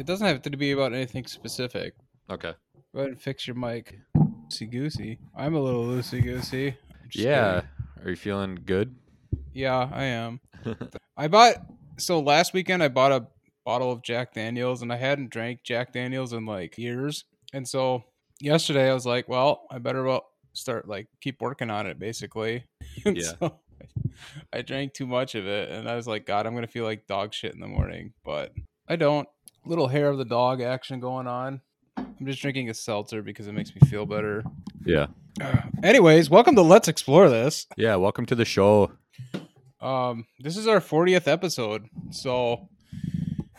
It doesn't have to be about anything specific. Okay. Go ahead and fix your mic. Loosey goosey. I'm a little loosey goosey. Yeah. Are you feeling good? Yeah, I am. I bought so last weekend I bought a bottle of Jack Daniels and I hadn't drank Jack Daniels in like years. And so yesterday I was like, well, I better well start like keep working on it basically. And Yeah. so I drank too much of it and I was like, God, I'm gonna feel like dog shit in the morning. But I don't. Little hair of the dog action going on. I'm just drinking a seltzer because it makes me feel better. Yeah. Anyways, welcome to Let's Explore This. Yeah. Welcome to the show. Um, this is our 40th episode. So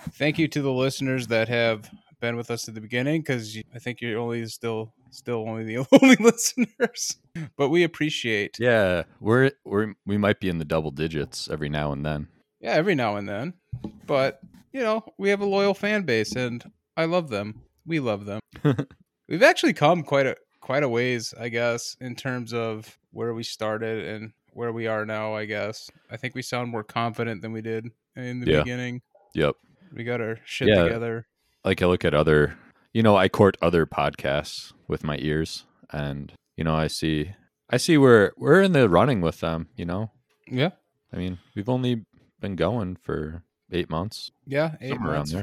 thank you to the listeners that have been with us at the beginning because I think you're only still still only the only listeners. But we appreciate Yeah. We're we're we might be in the double digits every now and then. yeah, every now and then. But you know, we have a loyal fan base and I love them. We love them. We've actually come quite a quite a ways, I guess, in terms of where we started and where we are now, I guess. I think we sound more confident than we did in the Yeah. beginning. Yep. We got our shit Yeah. together. Like I look at other, you know, I court other podcasts with my ears, and you know, I see, I see we're we're in the running with them. You know, Yeah. I mean, we've only been going for eight months. Yeah. Eight months.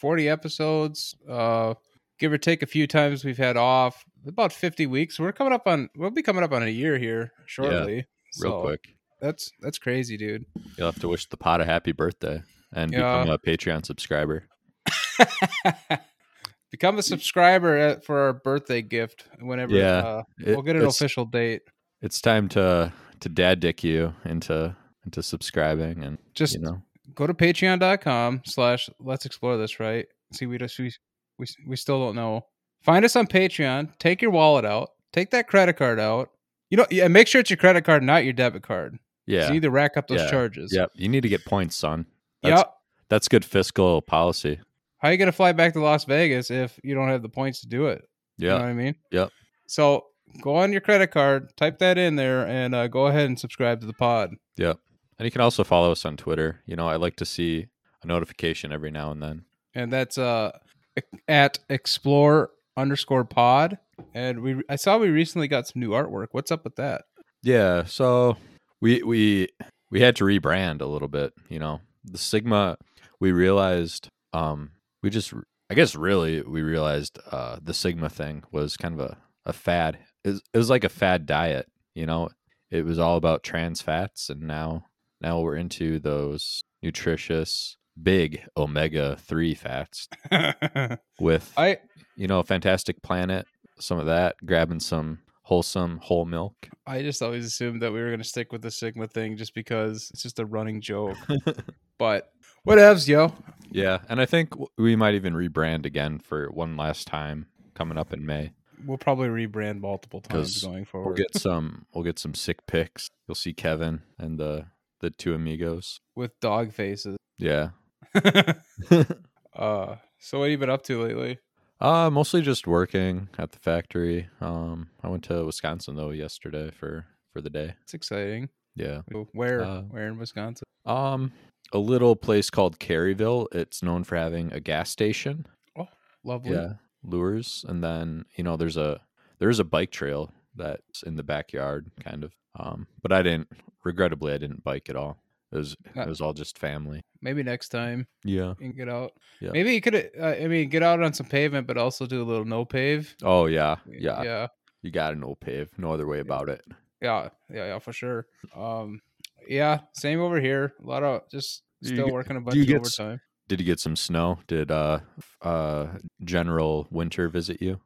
40 episodes. Uh, give or take a few times we've had off. About 50 weeks. We're coming up on, we'll be coming up on a year here shortly. Real So, quick, That's, that's crazy, dude. you'll have to wish the pot a happy birthday and Yeah. become a Patreon subscriber. Become a subscriber at, for our birthday gift whenever Yeah, uh, we'll get an official date. It's time to to dad dick you into into subscribing, and Just you know, go to patreon.com slash let's explore this right see we just we, we we still don't know find us on patreon take your wallet out take that credit card out you know yeah make sure it's your credit card not your debit card yeah, you need to rack up those Yeah. charges Yep. You need to get points, son. That's, yep That's good fiscal policy. how are you gonna fly back to las vegas if you don't have the points to do it you know Yeah. what i mean Yep. so go on your credit card type that in there and uh, go ahead and subscribe to the pod Yep. And you can also follow us on Twitter. You know, I like to see a notification every now and then. and that's uh at explore underscore pod and we i saw we recently got some new artwork what's up with that Yeah. So we we we had to rebrand a little bit. You know, the Sigma. We realized. Um. We just. I guess really we realized uh the Sigma thing was kind of a a fad. It was, it was like a fad diet. You know, it was all about trans fats, and now now we're into those nutritious big omega three fats with i you know, Fantastic Planet, some of that, grabbing some wholesome whole milk. i just always assumed that we were going to stick with the sigma thing just because it's just a running joke but whatevs yo yeah, and I think we might even rebrand again for one last time coming up in May. we'll probably rebrand multiple times going forward. We'll get some we'll get some sick pics. You'll see Kevin and the the two amigos. with dog faces Yeah. uh so what have you been up to lately uh mostly just working at the factory. Um I went to Wisconsin though yesterday for for the day. it's exciting Yeah. where Uh, where in wisconsin Um a little place called Caryville. It's known for having a gas station. Oh, lovely Yeah, lures, and then you know there's a there's a bike trail that's in the backyard, kind of. Um, but I didn't. Regrettably, I didn't bike at all. It was Uh, it was all just family. maybe next time Yeah. you can get out Yeah. maybe you could uh, i mean get out on some pavement but also do a little no pave Oh yeah, yeah. yeah You got an no pave. No other way about it. Yeah, yeah, yeah, for sure. Um, yeah, same over here. A lot of just still get- working a bunch of get overtime. Did you get some snow? Did uh uh General Winter visit you?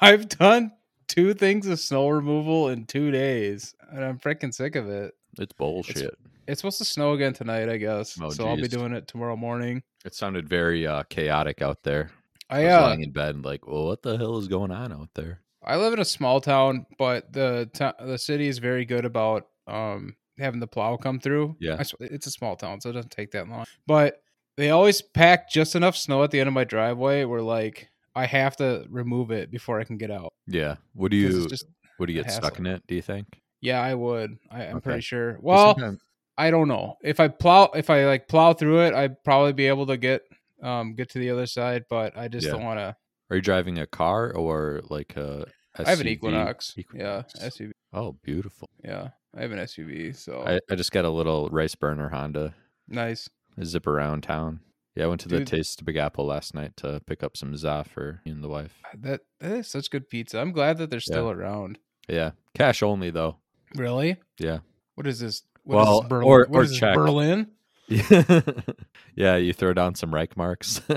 I've done two things of snow removal in two days, and I'm freaking sick of it. It's bullshit. It's supposed to snow again tonight, I guess. Oh, so I'll be doing it tomorrow morning. It sounded very uh chaotic out there. I I was uh, lying in bed and like, well, what the hell is going on out there? I live in a small town, but the to- the city is very good about um having the plow come through. Yeah. It's a small town, so it doesn't take that long. But they always pack just enough snow at the end of my driveway where like I have to remove it before I can get out. Yeah. Would you just would you get stuck in it? Do you think? yeah, I would. I, I'm Okay. pretty sure. Well, I don't know if I plow if I like plow through it, I'd probably be able to get um, get to the other side, but I just Yeah. don't want to. Are you driving a car or like a SUV? I have an Equinox. Equinox. Yeah, SUV. Oh, beautiful. Yeah, I have an SUV. So I, I just got a little rice burner Honda. nice. I zip around town. Yeah, I went to the Taste Big Apple last night to pick up some za for me and the wife. That that is such good pizza. I'm glad that they're still around. Yeah, cash only though. Really? Yeah. What is this? What Well, is this, Berlin? or- or check. Berlin? yeah, you throw down some Reich marks.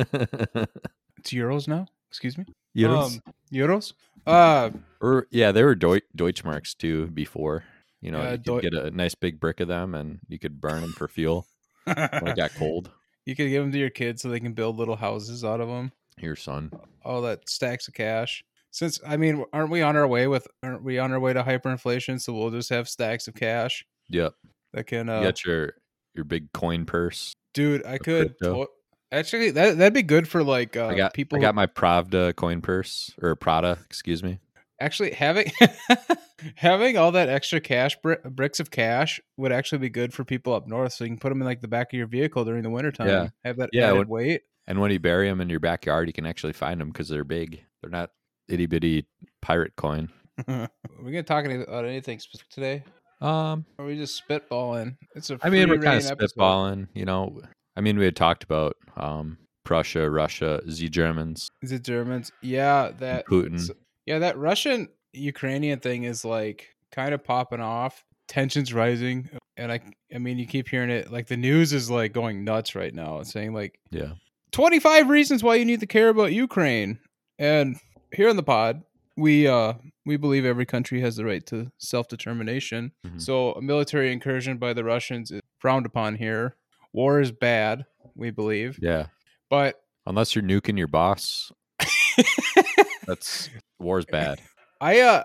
It's euros now. Excuse me. Euros? Um, euros. Uh, or yeah, they were Deu- Deutschmarks too before. You know, Yeah, you could Deu- get a nice big brick of them, and you could burn them for fuel when it got cold. You could give them to your kids so they can build little houses out of them. Your son. All that stacks of cash. Since I mean, aren't we on our way with? Aren't we on our way to hyperinflation? So we'll just have stacks of cash Yep. that can. You Uh, got your your big coin purse. dude, I could. to- actually, that that'd be good for like uh, I got people. I got my Pravda coin purse or Prada, excuse me. Actually having having all that extra cash bri- bricks of cash would actually be good for people up north so you can put them in like the back of your vehicle during the wintertime Yeah. have that Yeah, added when- weight And when you bury them in your backyard, you can actually find them because they're big. They're not itty bitty pirate coin. are we gonna talk about anything specific today Um, or are we just spitballing it's a I mean, we're kind of reign episode. spitballing, you know. I mean, we had talked about um Prussia, Russia, the Germans, The germans yeah that Putin. Yeah that russian ukrainian thing is like kind of popping off tensions rising and i i mean you keep hearing it like the news is like going nuts right now it's saying like Yeah. 25 reasons why you need to care about Ukraine. And here in the pod, we uh we believe every country has the right to self-determination. Mhm. So a military incursion by the Russians is frowned upon here. War is bad, we believe. Yeah. But Unless you're nuking your boss, that's war's bad. I uh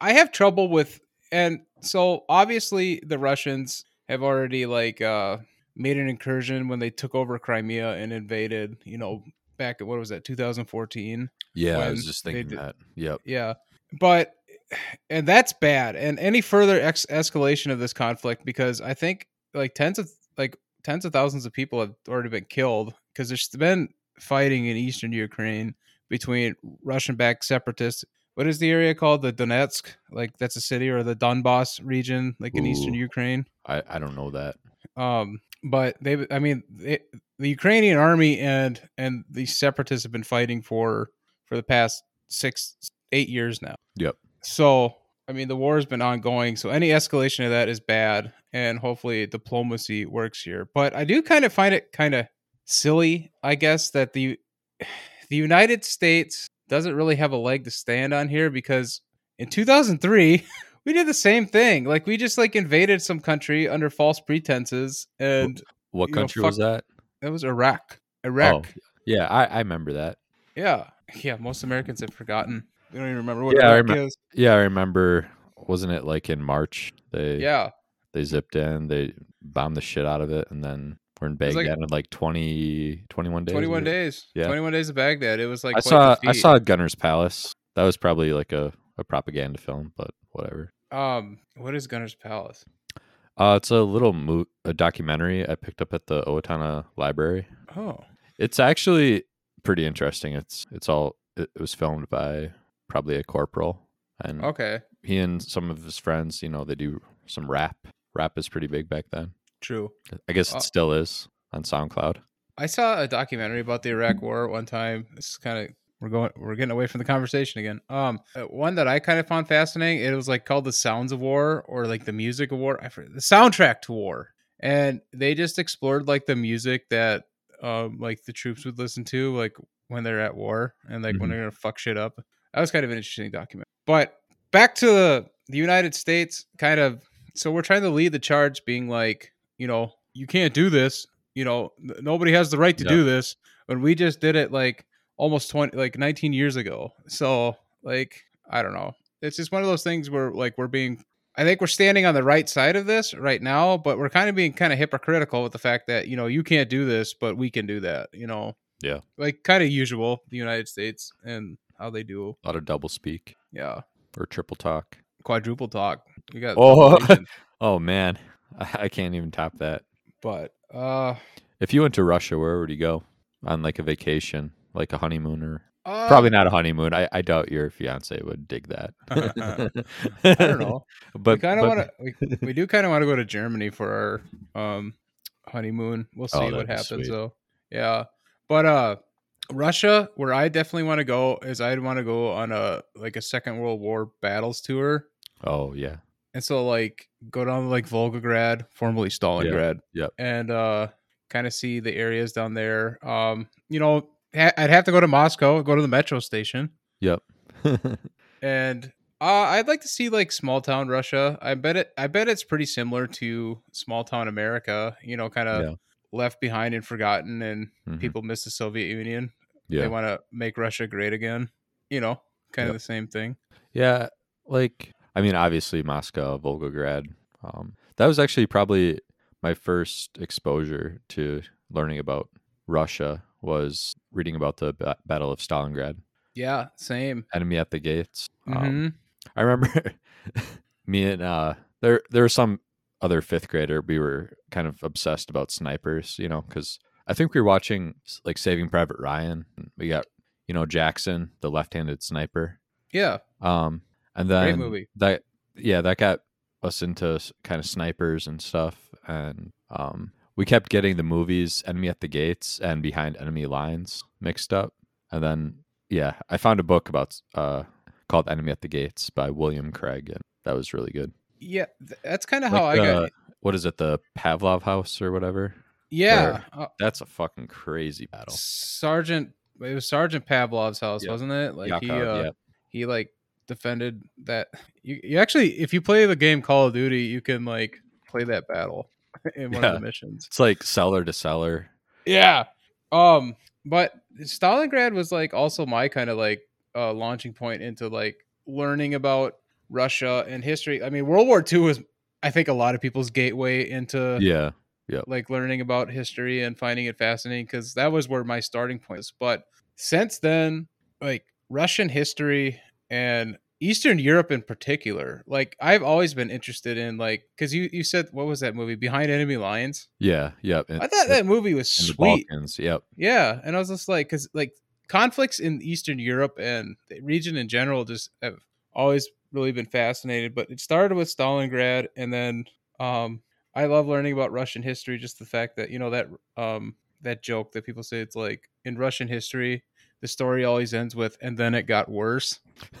I have trouble with and so obviously the Russians have already like uh made an incursion when they took over Crimea and invaded, you know, back at what was that 2014. Yeah, I was just thinking did- that. Yep. Yeah. But and that's bad. And any further ex- escalation of this conflict because I think like tens of like tens of thousands of people have already been killed because there's been fighting in eastern Ukraine between Russian-backed separatists. What is the area called? The Donetsk, like that's a city, or the Donbass region, like in eastern Ukraine. I, I don't know that. Um, but they, I mean, the Ukrainian army and and the separatists have been fighting for for the past six, eight years now. Yep. So, I mean, the war has been ongoing. So any escalation of that is bad, and hopefully diplomacy works here. But I do kind of find it kind of silly, I guess, that the the United States doesn't really have a leg to stand on here because in 2003 we did the same thing. Like we just like invaded some country under false pretenses, and What You know, country was that? that was Iraq. Oh, Iraq. Oh, yeah, I, I remember that. Yeah, yeah. Most Americans have forgotten. They don't even remember what Yeah, I Iraq remem- is. Yeah, I remember. Wasn't it like in March? They Yeah, they zipped in, they bombed the shit out of it, and then we're in was like- Baghdad in like 20, 21 days. 21 or- days. Yeah. 21 days of Baghdad. It was like I saw I saw Gunner's Palace. That was probably like a, a propaganda film, but whatever. Um, what is Gunner's Palace? Uh, it's a little mo- a documentary I picked up at the Owatonna Library. Oh, It's actually pretty interesting. It's it's all it, it was filmed by probably a corporal, and okay, he and some of his friends, you know, they do some rap. Rap is pretty big back then. True. I guess it Uh, still is on SoundCloud. I saw a documentary about the Iraq War one time. This is kind of we're going we're getting away from the conversation again. Um, uh, one that I kind of found fascinating. It was like called the Sounds of War or like the Music of War. I forget, the soundtrack to war, and they just explored like the music that um like the troops would listen to like when they're at war and like when Mhm. they're gonna fuck shit up. That was kind of an interesting document. But back to the, the United States, kind of. So we're trying to lead the charge, being like, you know, you can't do this. You know, nobody has the right to Yeah. do this. When we just did it like almost 20, like 19 years ago. So, like, I don't know. It's just one of those things where, like, we're being, I think we're standing on the right side of this right now, but we're kind of being kind of hypocritical with the fact that, you know, you can't do this, but we can do that, you know? Yeah. Like, kind of usual, the United States and how they do. A lot of double speak Yeah. or triple talk. Quadruple talk. We got, Oh. Oh man, I, I can't even top that. but, uh, If you went to Russia, where would you go? on like a vacation, like a honeymoon or Uh, probably not a honeymoon. I, I doubt your fiance would dig that. I don't know. but we kind of want to. We, we do kind of want to go to Germany for our um honeymoon. We'll see Oh, what happens sweet. though. Yeah, but uh, Russia, where I definitely want to go is I'd want to go on a like a Second World War battles tour, Oh yeah, and so like go down to like Volgograd, formerly Stalingrad. yep. and uh, kind of see the areas down there. Um, you know, ha- I'd have to go to Moscow, go to the metro station yep. and uh, I'd like to see like small town Russia. I bet it. I bet it's pretty similar to small town America. You know, kind of Yeah. left behind and forgotten, and Mhm. people miss the Soviet Union. They want to make Russia great again. You know, kind Yep. of the same thing. yeah. Like I mean, obviously Moscow, Volgograd. Um, that was actually probably my first exposure to learning about Russia was reading about the ba- Battle of Stalingrad, Yeah, same. enemy at the gates. Um, hmm I remember me and uh there there was some other fifth grader we were kind of obsessed about snipers, you know, because I think we were watching like Saving Private Ryan. We got you know Jackson, the left-handed sniper. Yeah, Um, and then movie. that yeah that got us into kind of snipers and stuff, and um we kept getting the movies Enemy at the Gates and Behind Enemy Lines mixed up, and then yeah I found a book about uh called Enemy at the Gates by William Craig, and that was really good. yeah. That's kind of Like how I the- got. What is it, the Pavlov House or whatever? Yeah, uh, That's a fucking crazy battle. Sergeant. It was Sergeant Pavlov's house, wasn't it? Like he, uh, yeah. he like defended that you, you actually if you play the game call of duty you can like play that battle in one of the missions It's like cellar to cellar. yeah um but stalingrad was like also my kind of like uh launching point into like learning about russia and history i mean world war ii was i think a lot of people's gateway into Yeah. Yeah, like learning about history and finding it fascinating because that was where my starting point was. But since then, like Russian history and Eastern Europe in particular, like I've always been interested in like because you you said what was that movie Behind Enemy Lines? yeah, yeah. I thought that movie was sweet. Balkans. Yep. Yeah, and I was just like, because like conflicts in Eastern Europe and the region in general just have always really been fascinated. But it started with Stalingrad, and then um, I love learning about Russian history. Just the fact that you know that um, that joke that people say it's like in Russian history, the story always ends with, and then it got worse.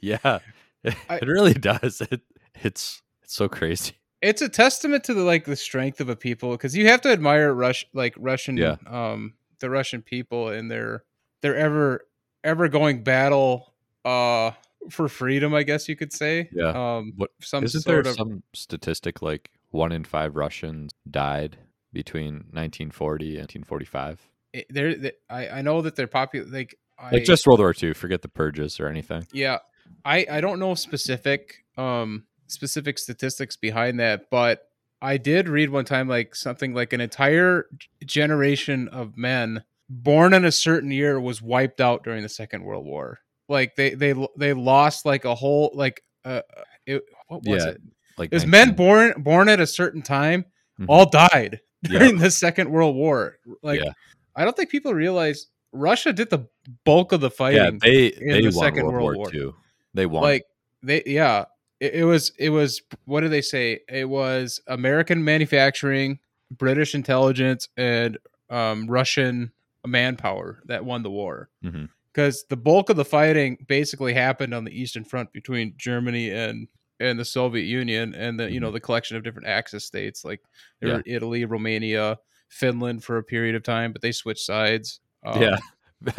yeah, it, I- it really does. It it's it's so crazy. it's a testament to the like the strength of a people because you have to admire Rush like Russian Yeah. um the Russian people and their their ever ever going battle uh for freedom I guess you could say Yeah. um What- some Isn't sort there of some statistic like one in five Russians died between 1940 and 1945? It- there th- I I know that they're popular like I, Like just World War II. Forget the purges or anything. Yeah, I I don't know specific um specific statistics behind that, but I did read one time like something like an entire generation of men born in a certain year was wiped out during the Second World War. Like they they they lost like a whole like uh it, what was Yeah, it? Like was men born born at a certain time Mhm. all died Yeah. during the Second World War. Like Yeah. I don't think people realize Russia did the bulk of the fighting yeah, they in they the Second World, World War War. II. They won. like they yeah it, it was it was what do they say it was american manufacturing british intelligence and um russian manpower that won the war because the bulk of the fighting basically happened on the eastern front between germany and and the soviet union and the you know Mhm. the collection of different axis states like Yeah. italy romania finland for a period of time but they switched sides Um, yeah,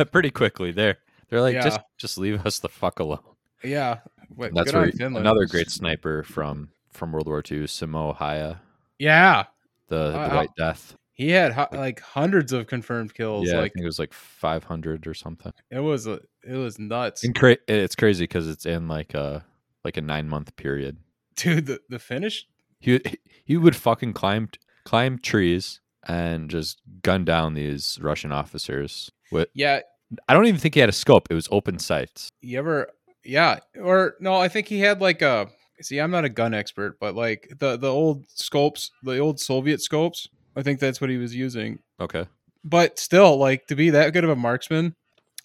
pretty quickly there. They're like, Yeah. just just leave us the fuck alone. yeah but That's good where Finland. another great sniper from from World War II, Simo Häyhä, yeah the, the Uh, White Death. He had hu- like hundreds of confirmed kills. Yeah, I think it was like 500 or something. it was a, it was nuts, And cra- it's crazy because it's in like a like a nine month period. dude. The the finish, He he would fucking climb climb trees and just gun down these Russian officers. With yeah. I don't even think he had a scope. It was open sights. You ever, yeah, or no? I think he had like a. See, I'm not a gun expert, but like the the old scopes, the old Soviet scopes. I think that's what he was using. Okay. but still, like to be that good of a marksman,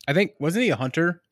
I think wasn't he a hunter?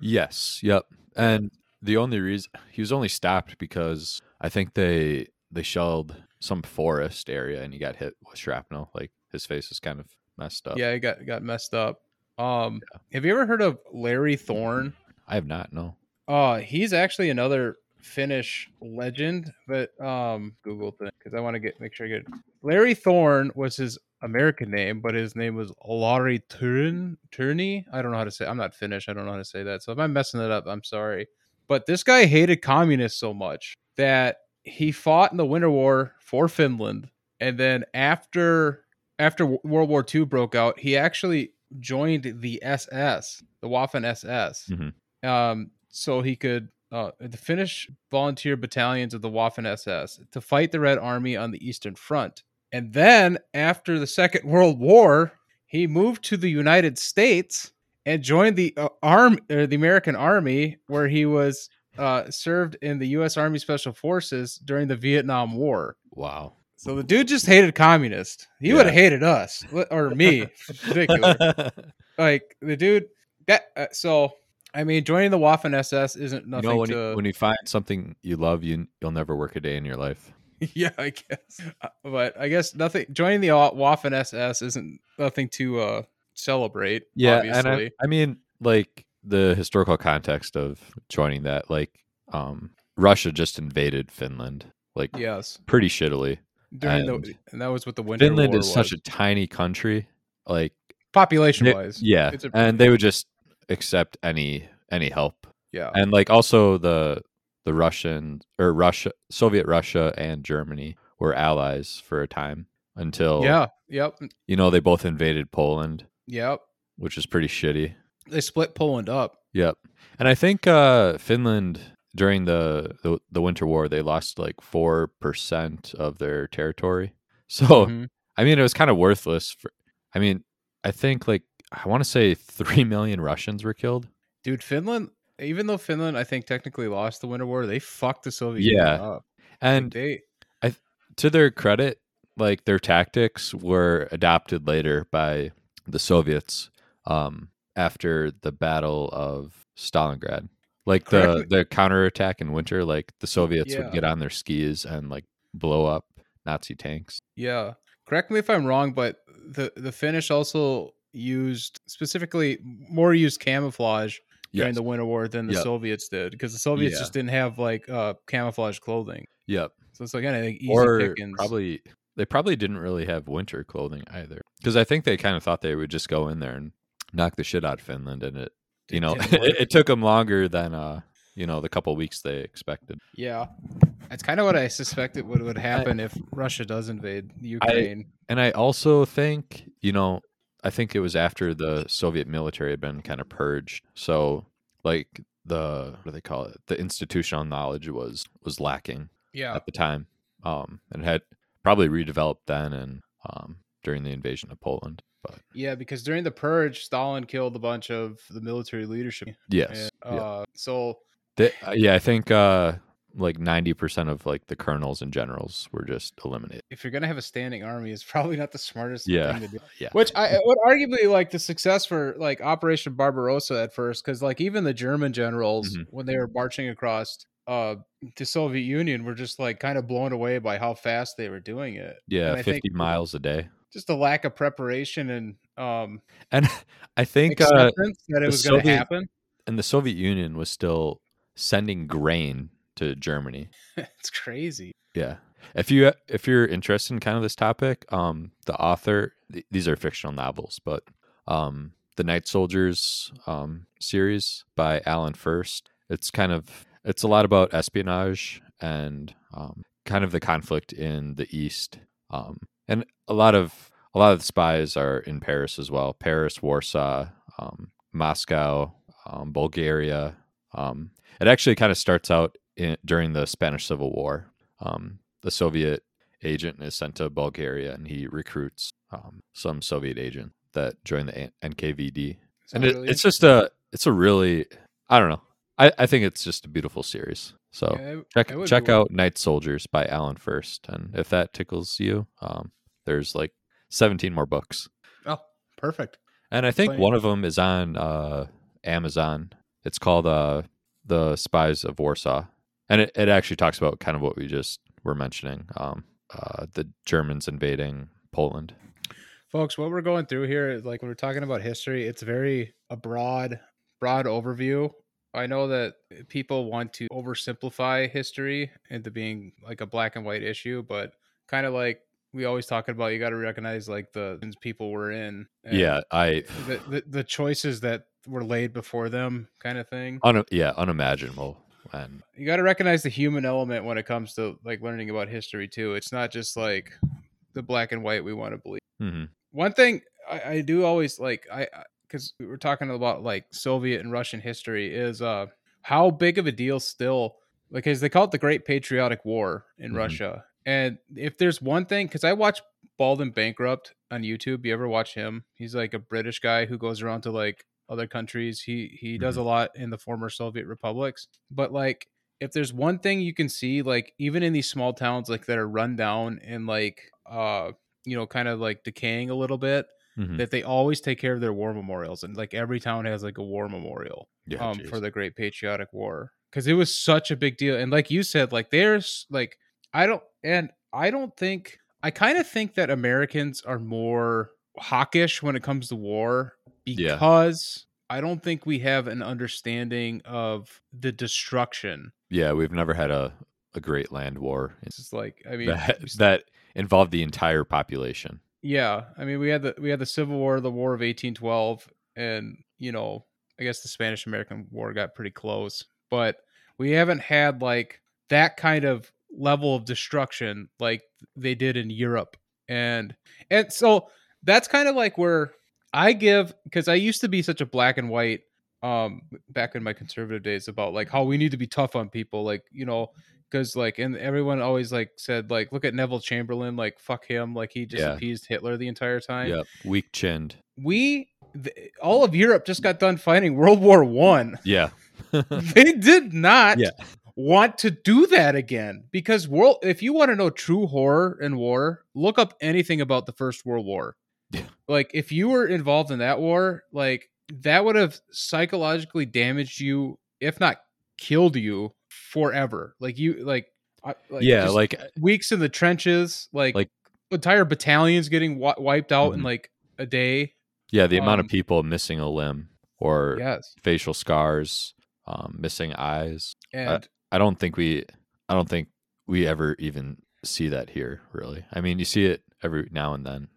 Yes. Yep. And the only reason he was only stopped because I think they they shelled some forest area and he got hit with shrapnel. Like his face is kind of messed up. Yeah, he got got messed up. Um, have you ever heard of Larry Thorne? I have not. No. Uh, he's actually another Finnish legend, but um, Google thing because I want to get make sure I get. Larry Thorne was his American name, but his name was Larry Turin Turney. I don't know how to say. I'm not Finnish. I don't know how to say that. So if I'm messing it up, I'm sorry. But this guy hated communists so much that he fought in the Winter War for Finland, and then after after World War II broke out, he actually joined the SS, the Waffen SS, Mhm. um, so he could uh, the Finnish volunteer battalions of the Waffen SS to fight the Red Army on the Eastern Front. And then after the Second World War, he moved to the United States and joined the uh, arm or the American Army, where he was uh, served in the U.S. Army Special Forces during the Vietnam War. Wow. So the dude just hated communists. He Yeah. would have hated us or me, particular. like the dude that. Uh, so I mean, joining the Waffen SS isn't you nothing know when to. you, when you find something you love, you you'll never work a day in your life. yeah, I guess. Uh, But I guess nothing. Joining the Waffen SS isn't nothing to uh celebrate. Yeah, obviously. and I, I mean, like the historical context of joining that, like, um, Russia just invaded Finland, like, yes. pretty shittily. During and the and that was what the Winter Finland War is such a tiny country, like, population they- wise. yeah, a- and they would just accept any any help, yeah. and like also the the Russian or Russia, Soviet Russia, and Germany were allies for a time until yeah. Yep. you know they both invaded Poland, Yep. which is pretty shitty. They split Poland up. Yep. And I think uh, Finland during the, the the Winter War they lost like four percent of their territory. So Mhm. I mean it was kind of worthless. For, I mean I think like I want to say three million Russians were killed. Dude, Finland. Even though Finland, I think technically lost the Winter War, they fucked the Soviet Yeah. Union up. And They I, to their credit, like their tactics were adopted later by the Soviets um, after the Battle of Stalingrad. Like the the counterattack in winter, like the Soviets Yeah. would get on their skis and like blow up Nazi tanks. Yeah. Correct me if I'm wrong, but the the Finnish also used specifically more used camouflage during Yes. the Winter War than the Yep. Soviets did because the Soviets Yeah. just didn't have like uh camouflage clothing. Yep. So it's like anything easy or pickings. probably they probably didn't really have winter clothing either because I think they kind of thought they would just go in there and knock the shit out of Finland, and it you know it, it took them longer than uh you know the couple weeks they expected. yeah. That's kind of what I suspected would would happen if Russia does invade Ukraine. And I also think, you know, I think it was after the Soviet military had been kind of purged. So like the what do they call it? The institutional knowledge was was lacking yeah. at the time. Um and had probably redeveloped then and um during the invasion of Poland. But Yeah, because during the purge, Stalin killed a bunch of the military leadership. yes. And, yeah. uh, So They- uh, yeah, I think uh like 90% of like the colonels and generals were just eliminated. if you're gonna have a standing army, it's probably not the smartest Yeah. thing to do. Yeah. Which I would arguably like the success for like Operation Barbarossa at first, because like even the German generals Mhm. when they were marching across uh the Soviet Union were just like kind of blown away by how fast they were doing it. Yeah, And I 50 think- miles a day. Just a lack of preparation and um And I think uh that it was gonna happen. and the Soviet Union was still sending grain to Germany. it's crazy. Yeah. If you if you're interested in kind of this topic, um, the author th- these are fictional novels, but um, the Night Soldiers um, series by Alan Furst. It's kind of it's a lot about espionage and um, kind of the conflict in the East, um, and a lot of a lot of the spies are in Paris as well. Paris, Warsaw, um, Moscow, um, Bulgaria. Um, it actually kind of starts out in, during the Spanish Civil War. Um, the Soviet agent is sent to Bulgaria, and he recruits um, some Soviet agent that joined the NKVD. and it, really it's just a it's a really I don't know. I, I think it's just a beautiful series. So. Yeah, it- check it check out Night Soldiers by Alan Furst, and if that tickles you, um, there's like 17 more books. Oh, perfect. And I think one of them is on uh, Amazon. It's called uh, The Spies of Warsaw. And it, it actually talks about kind of what we just were mentioning um, uh, the Germans invading Poland. Folks, what we're going through here is like when we're talking about history, it's very a broad, broad overview. I know that people want to oversimplify history into being like a black and white issue, but kind of like we always talk about, you got to recognize like the things people were in. Yeah, I The, the the choices that were laid before them, kind of thing. un- yeah unimaginable. And you got to recognize the human element when it comes to like learning about history too. It's not just like the black and white we want to believe. Mm-hmm. One thing I, I do always like I because we were talking about like Soviet and Russian history is uh how big of a deal still because they call it the Great Patriotic War in Mhm. Russia. And if there's one thing, because I watch Bald and Bankrupt on YouTube, you ever watch him? He's like a British guy who goes around to like other countries. He he does a lot in the former Soviet republics. But like if there's one thing you can see, like even in these small towns like that are run down and like uh you know kind of like decaying a little bit, Mhm. that they always take care of their war memorials and like every town has like a war memorial yeah, um for the Great Patriotic War because it was such a big deal. And like you said, like there's like I don't and I don't think I kind of think that Americans are more hawkish when it comes to war Yeah. because I don't think we have an understanding of the destruction. yeah, we've never had a, a great land war It's just like I mean that that involved the entire population. Yeah, I mean we had the we had the Civil War, the War of 1812 and you know, I guess the Spanish American War got pretty close, but we haven't had like that kind of level of destruction like they did in Europe. And and so that's kind of like where I give cuz I used to be such a black and white um back in my conservative days about like how we need to be tough on people like, you know, because like and everyone always like said like look at Neville Chamberlain like fuck him like he just Yeah. appeased Hitler the entire time. Yep, weak chinned. We th- all of Europe just got done fighting World War 1. Yeah, They did not Yeah. want to do that again because world if you want to know true horror in war, look up anything about the First World War. Yeah. Like if you were involved in that war, like that would have psychologically damaged you if not killed you forever. Like you like I- like yeah, like weeks in the trenches, like, Like- entire battalions getting wi- wiped out in Mhm. like a day. yeah, the amount um, of people missing a limb or Yes, facial scars, um, missing eyes. and I don't think we I don't think we ever even see that here really. I mean, you see it every now and then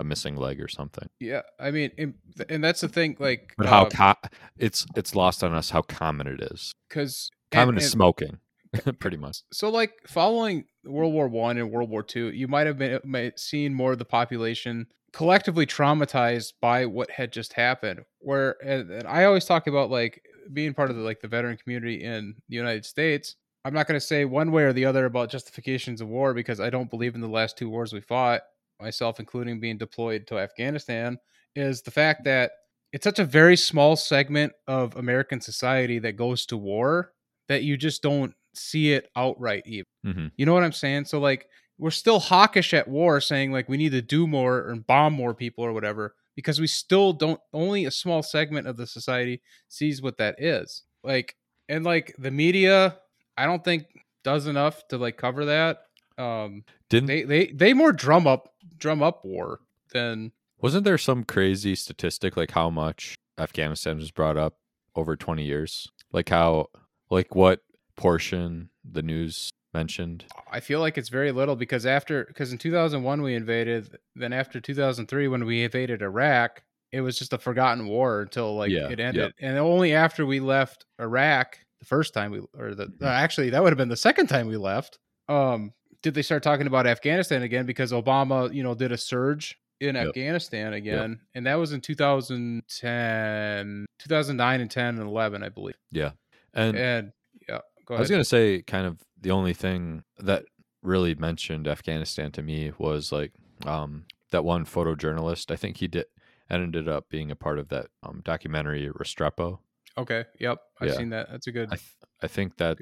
a missing leg or something. yeah, I mean, and, and that's the thing, like, But how uh, co- it's it's lost on us how common it is. because Common is smoking pretty much. so like following World War One and World War Two, you might have been may, seen more of the population collectively traumatized by what had just happened. Where and, and I always talk about like being part of the like the veteran community in the United States. I'm not going to say one way or the other about justifications of war because I don't believe in the last two wars we fought, myself including being deployed to Afghanistan. Is the fact that it's such a very small segment of American society that goes to war that you just don't see it outright even. hmm You know what I'm saying? So like we're still hawkish at war saying like we need to do more and bomb more people or whatever because we still don't only a small segment of the society sees what that is. Like and like the media I don't think does enough to like cover that. Um Didn't they they they more drum up drum up war than wasn't there some crazy statistic like how much Afghanistan was brought up over 20 years? Like how like what portion the news mentioned? I feel like it's very little because after because in 2001 we invaded, then after 2003 when we invaded Iraq, it was just a forgotten war until like Yeah, it ended, and only after we left Iraq the first time we or the uh, actually that would have been the second time we left. Um, did they start talking about Afghanistan again because Obama you know did a surge in Yep. Afghanistan again, and that was in 2010, 2009 and 10 and 11 I believe, Yeah. And and yeah, go ahead. I was going to say, kind of the only thing that really mentioned Afghanistan to me was like um, that one photojournalist. I think he did ended up being a part of that um, documentary Restrepo. Okay, yep, I've Yeah. seen that. That's a good, I th- I think that.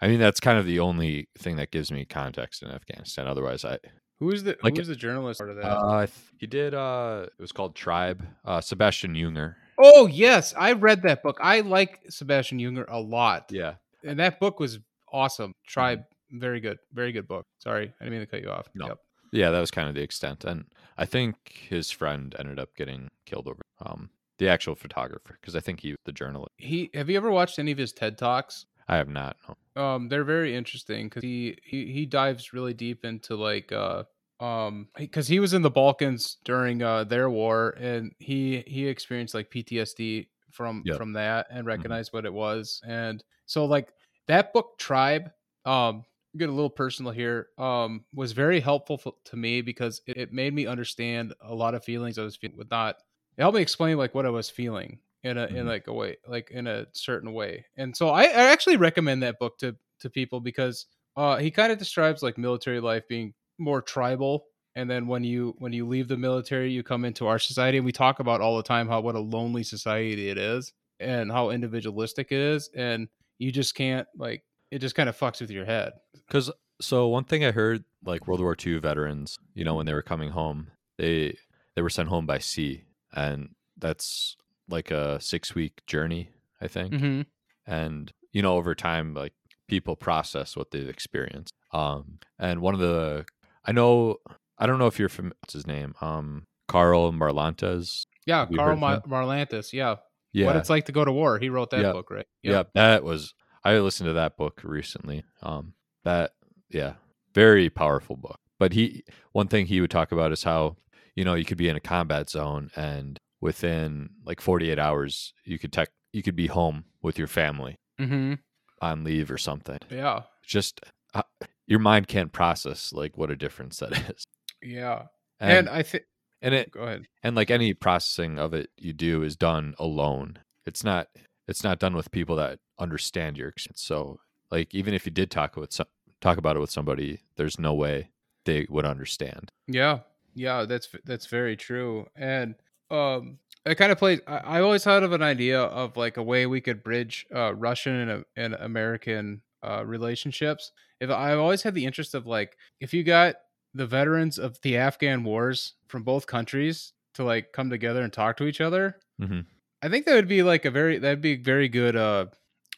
I mean that's kind of the only thing that gives me context in Afghanistan. Otherwise, I Who is the Like- who is the journalist part of that? Uh, he did. Uh, it was called Tribe. Uh, Sebastian Junger. oh yes, I read that book. I like Sebastian Junger a lot. Yeah. and that book was awesome. Tribe, very good, very good book. Sorry, I didn't mean to cut you off. No. Yep. Yeah, that was kind of the extent, and I think his friend ended up getting killed over um the actual photographer because I think he the journalist. He have you ever watched any of his TED talks? I have not. No. Um, they're very interesting because he, he he dives really deep into like uh um because he was in the Balkans during uh their war and he he experienced like PTSD from Yep. from that and recognized what it was and so like that book Tribe um get a little personal here um was very helpful f- to me because it, it made me understand a lot of feelings I was feeling with not it helped me explain like what I was feeling in a in Mhm. like a way like in a certain way. And so I, I actually recommend that book to to people because uh he kind of describes like military life being more tribal. And then when you when you leave the military you come into our society and we talk about all the time how what a lonely society it is and how individualistic it is and you just can't like it just kind of fucks with your head. Because so one thing I heard, like World War II veterans, you know, when they were coming home, they they were sent home by sea, and that's like a six week journey, I think. mm-hmm. And you know, over time, like people process what they've experienced. Um, and one of the, I know, I don't know if you're familiar. What's his name? Um, Karl Marlantes. yeah karl heard Ma- of marlantes yeah. Yeah, what it's like to go to war he wrote that Yeah. book right yeah, that was. I listened to that book recently. Um, that yeah, very powerful book. But he, one thing he would talk about is how you know you could be in a combat zone and within like 48 hours you could tech you could be home with your family mm-hmm. on leave or something. yeah Just uh, your mind can't process like what a difference that is. yeah And and i think and it go ahead and like any processing of it you do is done alone. It's not it's not done with people that understand your experience. So like even if you did talk with some, talk about it with somebody, there's no way they would understand. Yeah, yeah, that's that's very true. And um, it kind of plays. I, I always thought of an idea of like a way we could bridge uh, Russian and, and American uh, relationships. If I've always had the interest of like if you got the veterans of the Afghan wars from both countries to like come together and talk to each other, Mhm. I think that would be like a very that'd be very good uh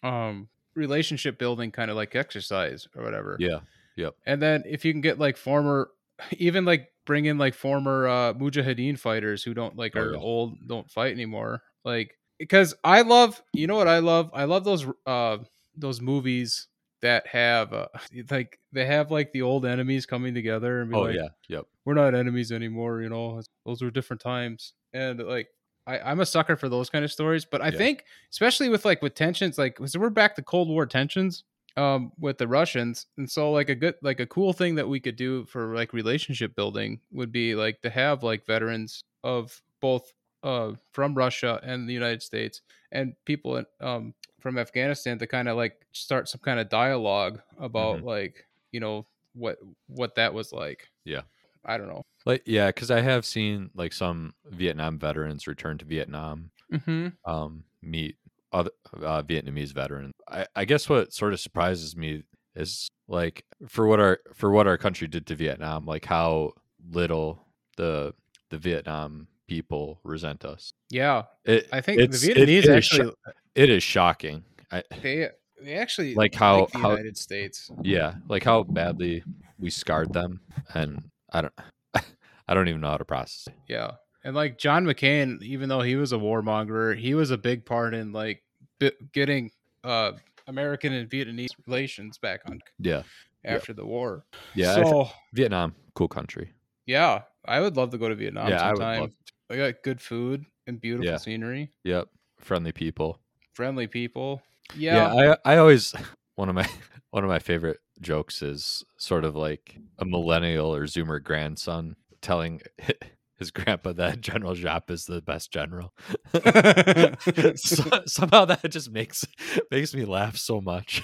um relationship building kind of like exercise or whatever. Yeah. Yep. And then if you can get like former, even like bring in like former uh Mujahideen fighters who don't like Oh, are yeah. old, don't fight anymore. Like because I love, you know what I love? I love those uh those movies that have uh, like they have like the old enemies coming together and be Oh like, yeah. Yep. we're not enemies anymore. You know, those were different times. And like, I, I'm a sucker for those kind of stories. But I Yeah. think, especially with like with tensions, like so we're back to Cold War tensions um with the Russians. And so like a good like a cool thing that we could do for like relationship building would be like to have like veterans of both uh from Russia and the United States and people in, um from Afghanistan to kind of like start some kind of dialogue about like you know what what that was like. Yeah. I don't know. Like yeah, because I have seen like some Vietnam veterans return to Vietnam, Mm-hmm. um, meet uh, Vietnamese veterans. I, I guess what sort of surprises me is like for what our for what our country did to Vietnam, like how little the the Vietnam people resent us. Yeah, It, I think the It's- it- Vietnamese it is actually it is shocking. I, they they actually Like how- the how- United States. yeah, like how badly we scarred them, and I don't, I don't even know how to process. it. Yeah, and like John McCain, even though he was a warmonger, he was a big part in like bi- getting uh American and Vietnamese relations back on Yeah, Yeah. after the war. yeah. So Vietnam, cool country. yeah, I would love to go to Vietnam yeah, I would sometime. They got good food and beautiful Yeah. scenery, Yep, friendly people. friendly people. Yeah, Yeah, I I always one of my one of my favorite jokes is sort of like a millennial or Zoomer grandson telling his grandpa that General Giap is the best general. so, somehow that just makes makes me laugh so much.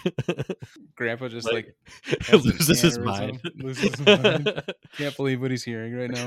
Grandpa just Like, like loses his mind. loses his mind. can't believe what he's hearing right now.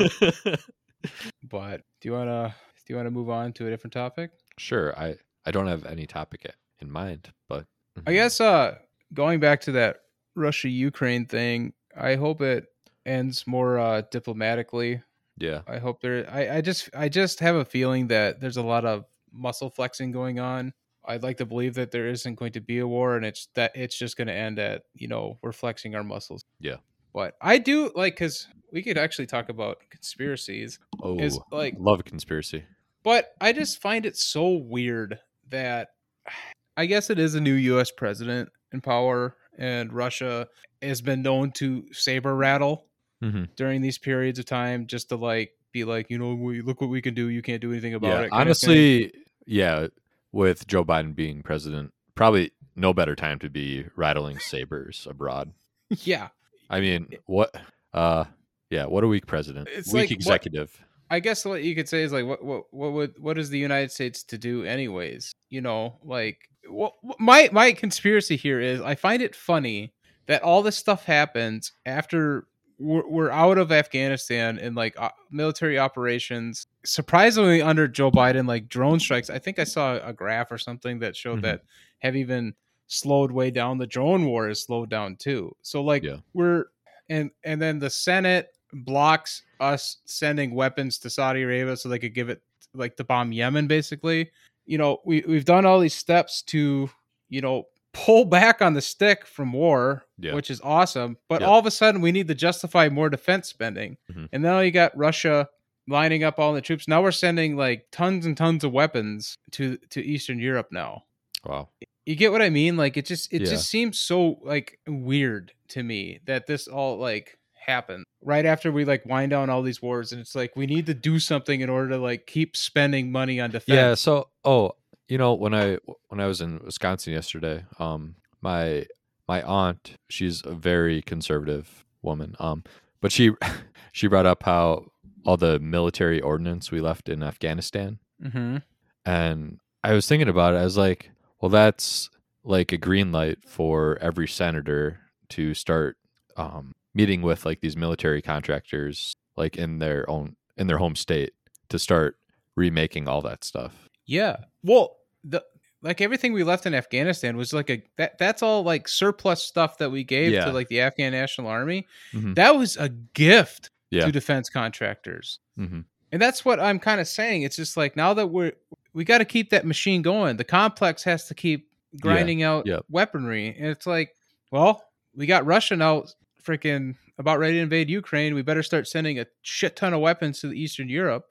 But do you wanna do you wanna move on to a different topic? sure, I I don't have any topic in mind, but I guess uh going back to that Russia Ukraine thing, I hope it ends more uh, diplomatically. Yeah. I hope there. I, I just I just have a feeling that there's a lot of muscle flexing going on. I'd like to believe that there isn't going to be a war, and it's that it's just going to end at you know we're flexing our muscles. Yeah. But I do like because we could actually talk about conspiracies. Oh, Is like, love a conspiracy. but I just find it so weird that I guess it is a new U.S. president in power, and Russia has been known to saber rattle hmm during these periods of time just to like be like, you know, we look what we can do. You can't do anything about Yeah. it. Honestly, yeah. With Joe Biden being president, probably no better time to be rattling sabers abroad. yeah. I mean, what? Uh, yeah. What a weak president. It's weak like, what- executive. I guess what you could say is like, what, what, what would, what is the United States to do anyways? You know, like, what my my conspiracy here is, I find it funny that all this stuff happens after we're, we're out of Afghanistan and like uh, military operations. Surprisingly, under Joe Biden, like drone strikes. I think I saw a graph or something that showed Mhm. that have even slowed way down. The drone war is slowed down too. So like Yeah. we're and and then the Senate blocks us sending weapons to Saudi Arabia so they could give it like to bomb Yemen basically. You know, we we've done all these steps to, you know, pull back on the stick from war, Yeah. which is awesome, but Yeah. all of a sudden we need to justify more defense spending. Mhm. And now you got Russia lining up all the troops. Now we're sending like tons and tons of weapons to to Eastern Europe now Wow. you get what I mean? Like it just it Yeah. just seems so like weird to me that this all like happened right after we like wind down all these wars and it's like we need to do something in order to like keep spending money on defense. Yeah. So, oh, you know, when I when I was in Wisconsin yesterday, um, my my aunt, she's a very conservative woman, um, but she she brought up how all the military ordnance we left in Afghanistan, hmm and I was thinking about it. I was like, well, that's like a green light for every senator to start um, meeting with like these military contractors, like in their own in their home state, to start remaking all that stuff. Yeah. Well, the like everything we left in Afghanistan was like a that that's all like surplus stuff that we gave Yeah. to like the Afghan National Army. Mhm. That was a gift Yeah. to defense contractors. hmm And that's what I'm kind of saying. It's just like now that we're we got to keep that machine going. The complex has to keep grinding out yep. weaponry. And it's like, well, we got Russia now freaking about ready to invade Ukraine. We better start sending a shit ton of weapons to the Eastern Europe.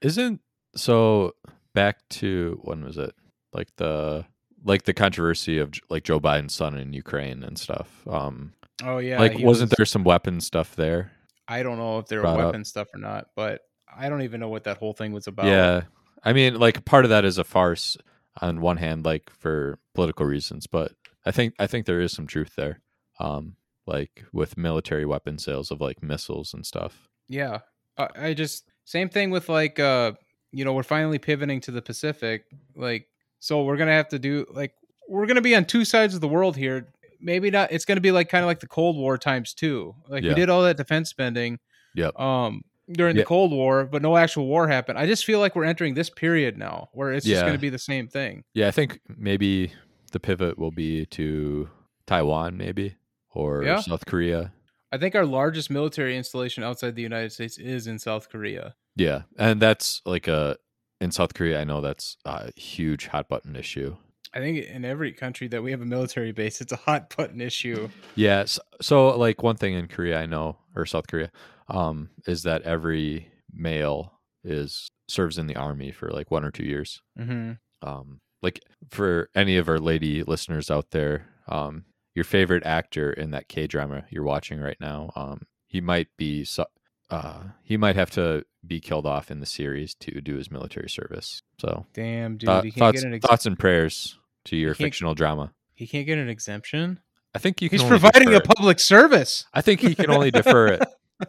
Isn't so back to when was it? Like the like the controversy of like Joe Biden's son in Ukraine and stuff. Um Oh yeah. like wasn't was- there some weapon stuff there? I don't know if there were brought up? weapon stuff or not, but I don't even know what that whole thing was about. Yeah. I mean like part of that is a farce on one hand like for political reasons, but I think I think there is some truth there. Um like with military weapon sales of like missiles and stuff. Yeah. I, I just same thing with like uh you know, we're finally pivoting to the Pacific. Like so we're going to have to do like we're going to be on two sides of the world here. Maybe not it's going to be like kind of like the Cold War times 2. Like we did all that defense spending Yeah. um during Yeah. the Cold War, but no actual war happened. I just feel like we're entering this period now where it's just going to be the same thing. Yeah, I think maybe the pivot will be to Taiwan maybe or Yeah. South Korea. I think our largest military installation outside the United States is in South Korea. Yeah, and that's like a in South Korea. I know that's a huge hot button issue. I think in every country that we have a military base, it's a hot button issue. Yes. So like one thing in Korea I know or South Korea um is that every male is serves in the army for like one or two years. Mm-hmm. Um like for any of our lady listeners out there, um your favorite actor in that K-drama you're watching right now, um he might be su- uh he might have to be killed off in the series to do his military service. So Damn, dude, can't thoughts, get an ex- thoughts and prayers to your fictional drama. he can't get an exemption. I think you can. He's providing a it. public service. I think he can only defer it.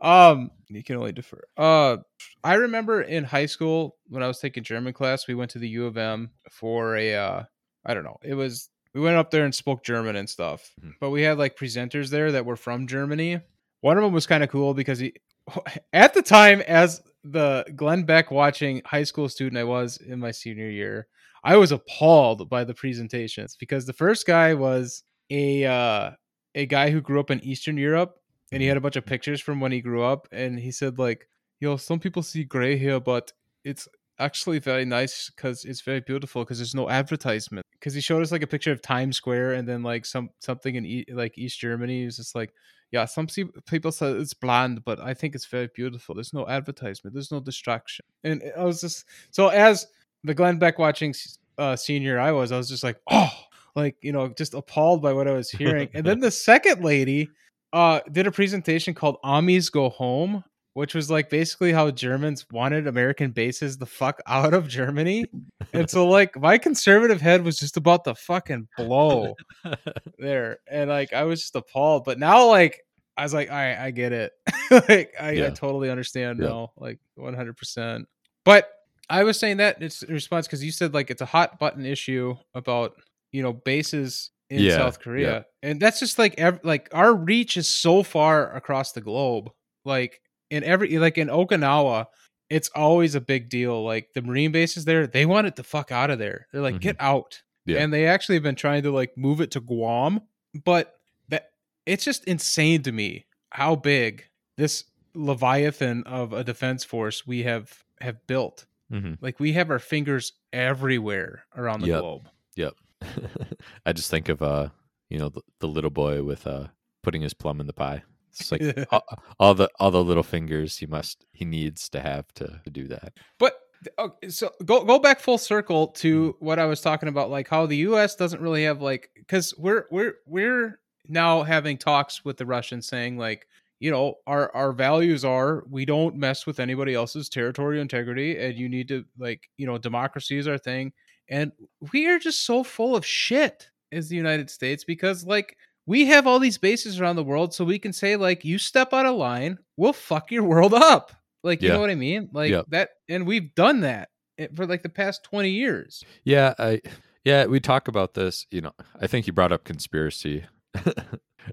Um, he can only defer. Uh, I remember in high school when I was taking German class, we went to the U of M for a uh, I don't know. It was we went up there and spoke German and stuff, Mhm. but we had like presenters there that were from Germany. One of them was kind of cool because he, at the time, as the Glenn Beck watching high school student I was in my senior year, I was appalled by the presentations because the first guy was a uh, a guy who grew up in Eastern Europe and he had a bunch of pictures from when he grew up, and he said like, "Yo, some people see gray hair, but it's actually very nice because it's very beautiful because there's no advertisement." Because he showed us like a picture of Times Square and then like some something in e- like East Germany. He was just like, "Yeah, some people say it's bland, but I think it's very beautiful. There's no advertisement. There's no distraction." And I was just so as the Glenn Beck watching uh, senior I was, I was just like, "Oh." Like you know, just appalled by what I was hearing, and then the second lady, uh did a presentation called Amis Go Home, which was like basically how Germans wanted American bases the fuck out of Germany. And so like my conservative head was just about to fucking blow there. And like I was just appalled. But now like I was like, all right, I get it. like I, I totally understand Yeah. now, like 100%. But I was saying that it's in response because you said like it's a hot button issue about you know bases in Yeah, South Korea, and that's just like ev- like our reach is so far across the globe. Like in every like in Okinawa, it's always a big deal. Like the Marine bases there, they want it the fuck out of there. They're like, Mhm. get out. Yeah. And they actually have been trying to like move it to Guam, but that it's just insane to me how big this leviathan of a defense force we have have built. hmm Like we have our fingers everywhere around the Yep. globe. Yep. I just think of uh, you know, the, the little boy with uh putting his plum in the pie. It's like all, uh, all the all the little fingers he must he needs to have to, to do that. But okay, oh, so go go back full circle mm-hmm. to what I was talking about, like how the U.S. doesn't really have like because we're we're we're now having talks with the Russians saying like you know our our values are we don't mess with anybody else's territorial integrity and you need to like you know democracy is our thing and we are just so full of shit as the United States because like we have all these bases around the world so we can say like you step out of line we'll fuck your world up like you Yeah. know what i mean like that and we've done that for like the past 20 years Yeah, I yeah, we talk about this. You know, I think you brought up conspiracy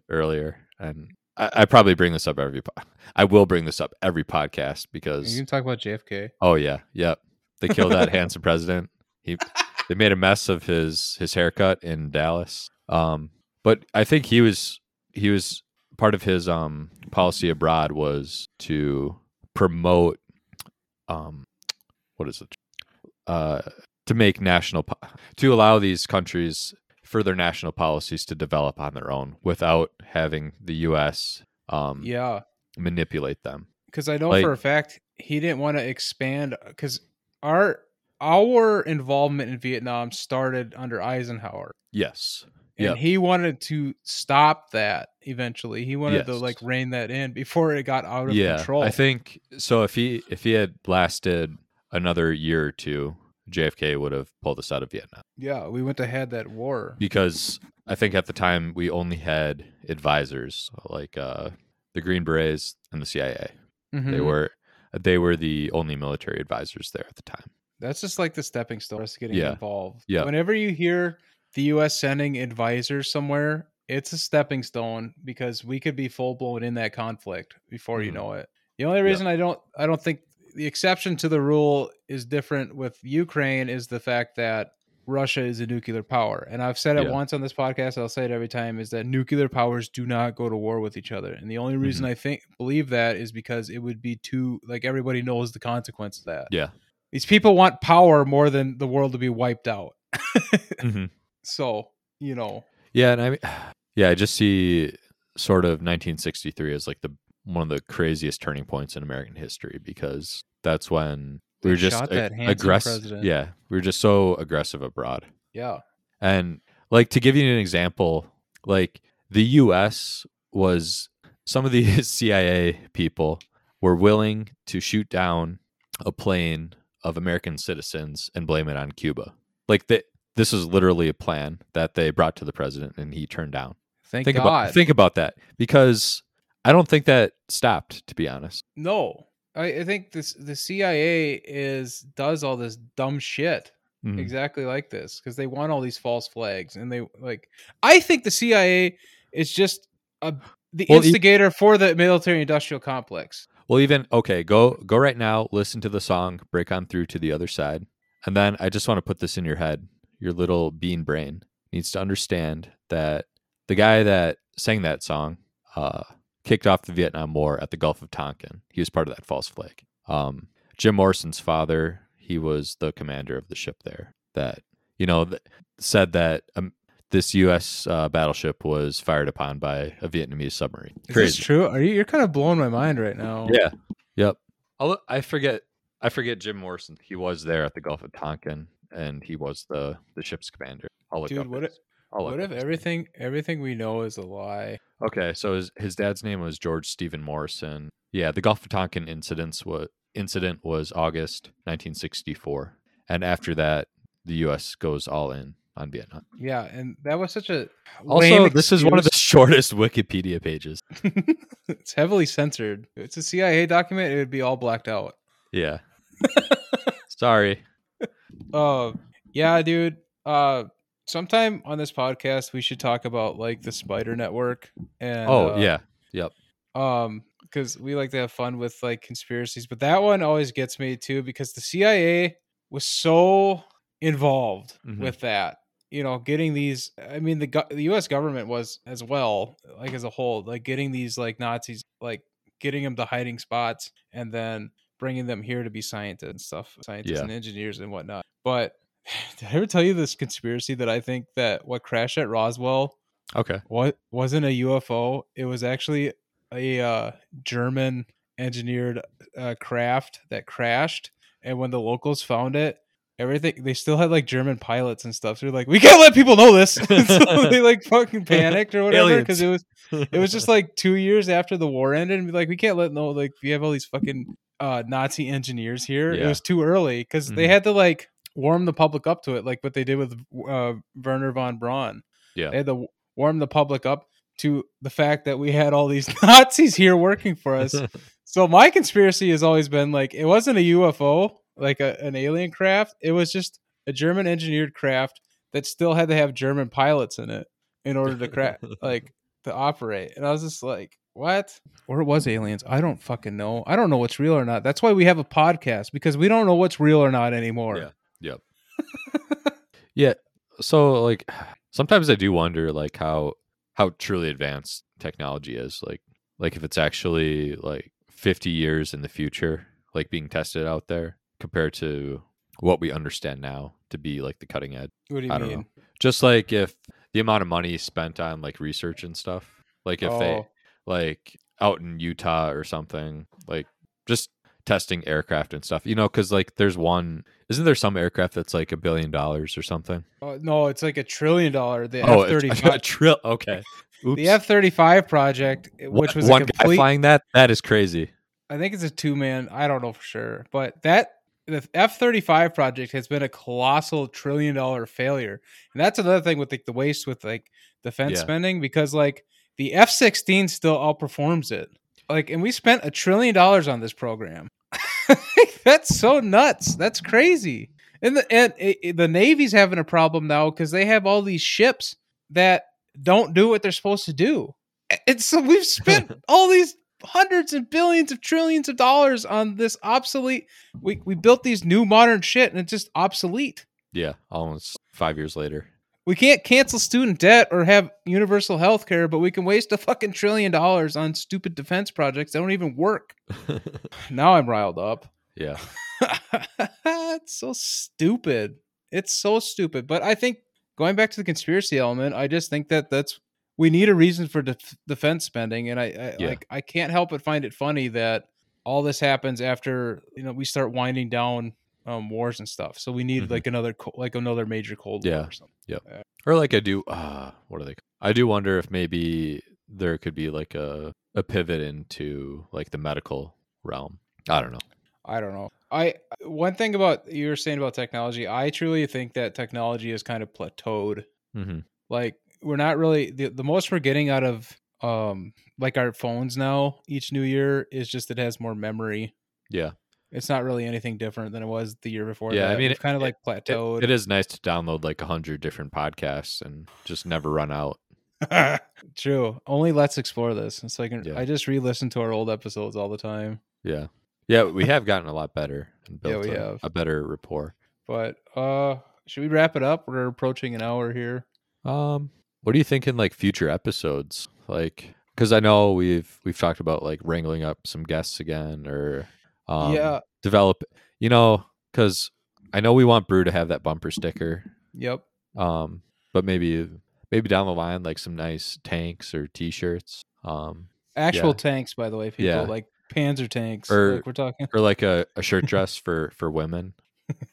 earlier, and I, I probably bring this up every. Po- I will bring this up every podcast because you can talk about jfk oh yeah, yep, they killed that handsome president. He they made a mess of his his haircut in Dallas. Um, but I think he was he was part of his um policy abroad was to promote um what is it uh to make national po- to allow these countries further national policies to develop on their own without having the US um yeah manipulate them. because i know Like- for a fact he didn't want to expand because our our involvement in vietnam started under eisenhower Yes. and Yep. he wanted to stop that eventually he wanted to like rein that in before it got out of yeah. control I think so if he if he had lasted another year or two, JFK would have pulled us out of Vietnam. yeah we went to had that war because I think at the time we only had advisors like uh, the Green Berets and the CIA. They Mhm. were they were the only military advisors there at the time. That's just like the stepping stone for us getting Yeah. involved. Yeah. Whenever you hear the U.S. sending advisors somewhere, it's a stepping stone because we could be full blown in that conflict before you Mhm. know it. The only Yeah. reason I don't, I don't think the exception to the rule is different with Ukraine is the fact that Russia is a nuclear power, and I've said it Yeah. once on this podcast. I'll say it every time: is that nuclear powers do not go to war with each other, and the only reason Mm-hmm. I think believe that is because it would be too like everybody knows the consequence of that. Yeah. These people want power more than the world to be wiped out. Mhm. So, you know, Yeah, and I mean, yeah, I just see sort of 1963 as like the one of the craziest turning points in American history because that's when we They were just shot a- that handsome aggressive. Yeah, we were just so aggressive abroad. yeah. And like to give you an example, like the US was some of these CIA people were willing to shoot down a plane of American citizens and blame it on Cuba. Like that this is literally a plan that they brought to the president and he turned down. Thank, think God. about think about that because I don't think that stopped to be honest. no, I, I think this the CIA is does all this dumb shit Mhm. exactly like this because they want all these false flags and they like. I think the CIA is just a the Well, e- instigator for the military industrial complex. Well, even okay, go go right now. Listen to the song "Break On Through to the Other Side," and then I just want to put this in your head. Your little bean brain needs to understand that the guy that sang that song, uh, kicked off the Vietnam War at the Gulf of Tonkin. He was part of that false flag. Um, Jim Morrison's father, he was the commander of the ship there. That you know th- said that um, this U.S. Uh, battleship was fired upon by a Vietnamese submarine. Is this true? Are you? You're kind of blowing my mind right now. Yeah. Yep. I'll, I forget. I forget Jim Morrison. He was there at the Gulf of Tonkin, and he was the the ship's commander. I'll look Dude, up what his- I'll look What up if his- everything everything we know is a lie? Okay, so his his dad's name was George Stephen Morrison. Yeah, the Gulf of Tonkin incidents was incident was August 1964, and after that, the U.S. goes all in on Vietnam. Yeah, and that was such a Also, this is one of the shortest Wikipedia pages. it's heavily censored. If it's a CIA document, it would be all blacked out. Yeah. Sorry. Uh, yeah, dude. Uh, sometime on this podcast, we should talk about like the Spider Network. And oh uh, yeah. Yep. um, because we like to have fun with like conspiracies, but that one always gets me too because the CIA was so involved Mhm. with that. You know, getting these. I mean, the go- the U.S. government was as well, like as a whole, like getting these like Nazis, like getting them to hiding spots, and then bringing them here to be scientists and stuff, scientists Yeah. and engineers and whatnot. But did I ever tell you this conspiracy that I think that what crashed at Roswell Okay. what wasn't a UFO. It was actually a uh, German engineered uh, craft that crashed. And when the locals found it, everything they still had like German pilots and stuff. So they're like, we can't let people know this. so they like fucking panicked or whatever because it was it was just like two years after the war ended, and be like, we can't let no like we have all these fucking uh, Nazi engineers here. It was too early because they Mhm. had to like warm the public up to it, like what they did with uh, Wernher von Braun. Yeah. They had to warm the public up to the fact that we had all these Nazis here working for us. so my conspiracy has always been like it wasn't a UFO, like a, an alien craft. It was just a German engineered craft that still had to have German pilots in it in order to crack like to operate. And I was just like, what? Or it was aliens. I don't fucking know. I don't know what's real or not. That's why we have a podcast because we don't know what's real or not anymore. Yeah. Yep. yeah. So like sometimes I do wonder like how how truly advanced technology is. Like like if it's actually like 50 years in the future, like being tested out there compared to what we understand now to be like the cutting edge. What do you I don't know. Just like if the amount of money spent on like research and stuff, like if they Oh. like out in Utah or something, like just testing aircraft and stuff, you know, because like there's one, isn't there some aircraft that's like a billion dollars or something? Oh, no, it's like a trillion dollar. The oh, F thirty it's a five. Okay. Oops. The F thirty five project, eh, which was one a guy flying that, that is crazy. I think it's a two man. I don't know for sure, but that the F thirty five project has been a colossal trillion dollar failure, and that's another thing with like the waste with like defense Yeah. spending because like the F sixteen still outperforms it. Like, and we spent a trillion dollars on this program. that's so nuts. That's crazy. And the and it, the Navy's having a problem now because they have all these ships that don't do what they're supposed to do. And so we've spent all these hundreds and billions of trillions of dollars on this obsolete. We we built these new modern shit and it's just obsolete. Yeah. Almost five years later. We can't cancel student debt or have universal health care, but we can waste a fucking trillion dollars on stupid defense projects that don't even work. Now I'm riled up. yeah. it's so stupid. It's so stupid. But I think going back to the conspiracy element, I just think that that's we need a reason for def- defense spending, and I, I Yeah. like I can't help but find it funny that all this happens after you know we start winding down um, wars and stuff. So we need Mhm. like another co- like another major cold Yeah. war or something. Or like I do, uh, what are they? I do wonder if maybe there could be like a a pivot into like the medical realm. I don't know. I don't know. I one thing about you were saying about technology, I truly think that technology is kind of plateaued. hmm like we're not really the, the most we're getting out of um like our phones now each new year is just it has more memory. Yeah, it's not really anything different than it was the year before Yeah, I mean, it's kind of it- like It- plateaued. it is nice to download like a hundred different podcasts and just never run out. true. Only let's explore this. It's like Yeah. i just re-listen to our old episodes all the time. Yeah, yeah, we have gotten a lot better and Yeah, we a, have. a better rapport. but uh should we wrap it up? We're approaching an hour here. Um, what do you think in like future episodes? Like, because I know we've we've talked about like wrangling up some guests again or um, yeah. develop. You know, because I know we want Brew to have that bumper sticker. Yep. Um, but maybe maybe down the line like some nice tanks or T-shirts. Um, Actual Yeah. tanks, by the way, people Yeah. like Panzer tanks. Or- like we're talking. or like a, a shirt dress for for women.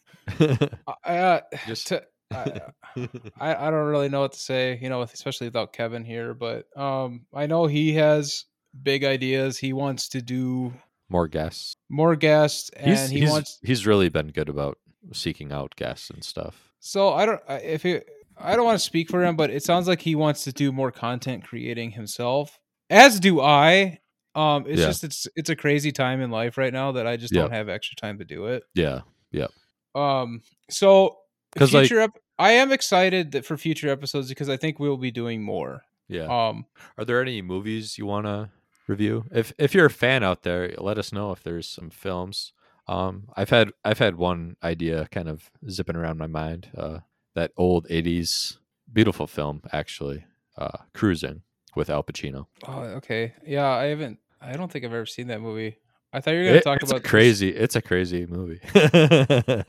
Uh, Just to, I, I I don't really know what to say, you know, with- especially without Kevin here. But um, I know he has big ideas. He wants to do more guests. more guests, and He's he he's, wants. he's really been good about seeking out guests and stuff. So I don't if he. I don't want to speak for him, but it sounds like he wants to do more content creating himself. As do I. Um, it's Yeah. just it's it's a crazy time in life right now that I just Yeah. don't have extra time to do it. Yeah. Yeah, Um, so 'Cause, like- future, ep- I am excited that for future episodes because I think we'll be doing more. yeah. Um, Are there any movies you want to review? If if you're a fan out there, let us know if there's some films. Um, I've had I've had one idea kind of zipping around my mind. Uh, that old '80s beautiful film, actually, uh, Cruising with Al Pacino. oh, okay, yeah, I haven't. I don't think I've ever seen that movie. I thought you were gonna talk it's about this- crazy. It's a crazy movie.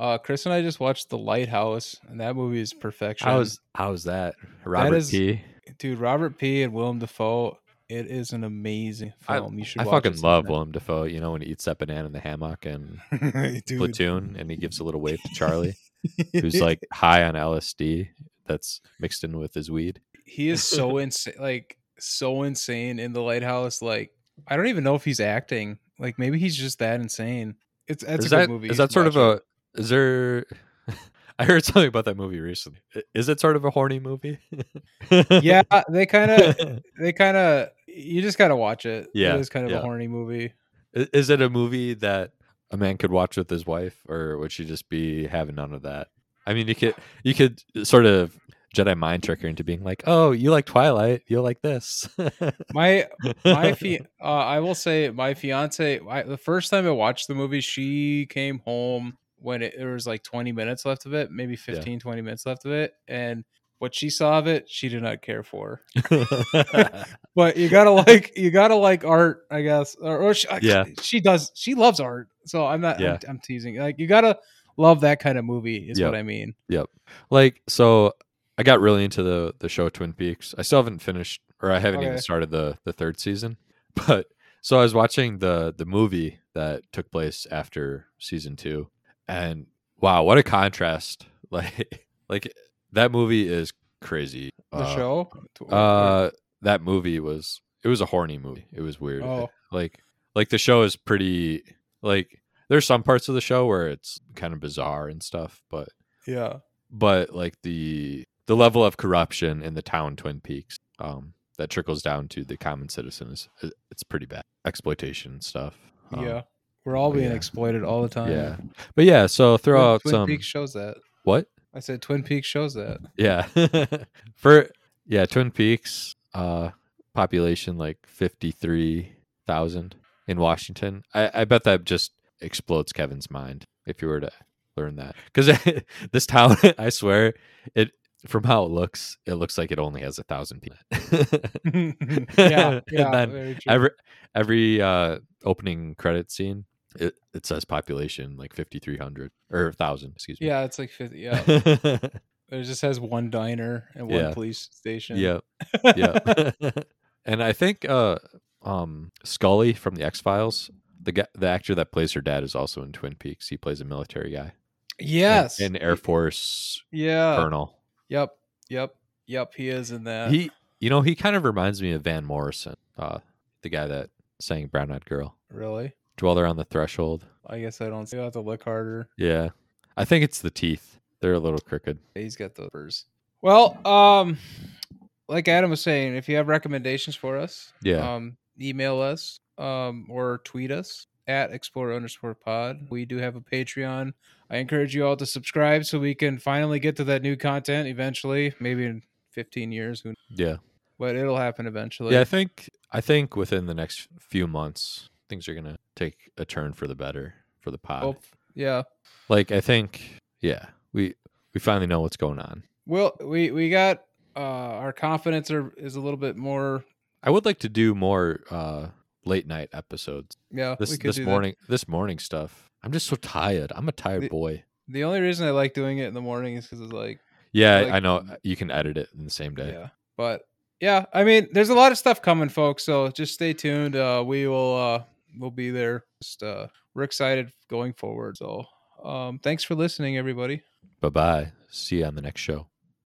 Uh, Chris and I just watched The Lighthouse, and that movie is perfection. how's how's that? Robert is- P. dude Robert P. and Willem Dafoe? It is an amazing I- film. you should. I fucking it love sometime. Willem Dafoe. You know when he eats that banana in the hammock and platoon, and he gives a little wave to Charlie. who's like high on LSD that's mixed in with his weed. he is so insane like so insane in the lighthouse like i don't even know if he's acting like maybe he's just that insane it's that's is a that good movie is that sort of watch a is there I heard something about that movie recently. Is it sort of a horny movie? yeah they kind of they kind of you just gotta watch it Yeah, it is kind of yeah. a horny movie Is it a movie that a man could watch with his wife, or would she just be having none of that? I mean, you could you could sort of Jedi mind trick her into being like, "Oh, you like Twilight, you'll like this." my my fi- uh, i will say my fiance I, the first time i watched the movie she came home when it, there was like 20 minutes left of it maybe 15 20 minutes left of it and what she saw of it she did not care for but you gotta like you gotta like art i guess or, or she, Yeah. she does she loves art so i'm not Yeah. I'm, I'm teasing like you gotta love that kind of movie is Yep. what i mean Yep. like so i got really into the the show twin peaks i still haven't finished or i haven't even started the the third season but so i was watching the the movie that took place after season two and wow what a contrast. Like like that movie is crazy. The Uh, show? uh that movie was it was a horny movie. It was weird. Oh. like like the show is pretty like there's some parts of the show where it's kind of bizarre and stuff but yeah. but like the the level of corruption in the town Twin Peaks um that trickles down to the common citizens is it's pretty bad. Exploitation stuff Um, yeah we're all being yeah. exploited all the time yeah but yeah so throw Twin, out Twin some Peaks shows that. what I said Twin Peaks shows that. yeah for yeah Twin Peaks uh population like 53,000 in Washington I I bet that just explodes Kevin's mind if you were to learn that cuz this town I swear it from how it looks it looks like it only has a thousand people yeah, And yeah. then very true. every every uh opening credit scene it, it says population like 5300 or 1000 excuse me yeah, it's like 50. Yeah, it just has one diner and one Yeah. police station. yeah yeah and i think uh um scully from the x-files the guy, the actor that plays her dad is also in twin peaks he plays a military guy Yes. an air force yeah. colonel Yep. Yep. Yep. He is in that. he you know he kind of reminds me of van morrison uh the guy that sang brown eyed girl really? Dweller on the threshold I guess I don't. see. I have to look harder. yeah i think it's the teeth they're a little crooked He's got those. furs. Well, um, like Adam was saying, if you have recommendations for us, Yeah. um, email us, um, or tweet us at explore underscore pod. We do have a Patreon. I encourage you all to subscribe so we can finally get to that new content eventually, maybe in 15 years, who, yeah but it'll happen eventually. yeah i think i think within the next few months things are gonna take a turn for the better for the pod Well, yeah. like i think yeah we we finally know what's going on Well, we we got uh our confidence are is a little bit more I would like to do more uh late night episodes. Yeah, This this do that. morning this morning stuff. I'm just so tired. I'm a tired The- boy. The only reason I like doing it in the morning is because it's like Yeah, like- I know you can edit it in the same day. Yeah. But yeah, I mean, there's a lot of stuff coming, folks. So just stay tuned. Uh, we will uh, we'll be there. Just uh, we're excited going forward. So um, thanks for listening, everybody. Bye bye. See you on the next show.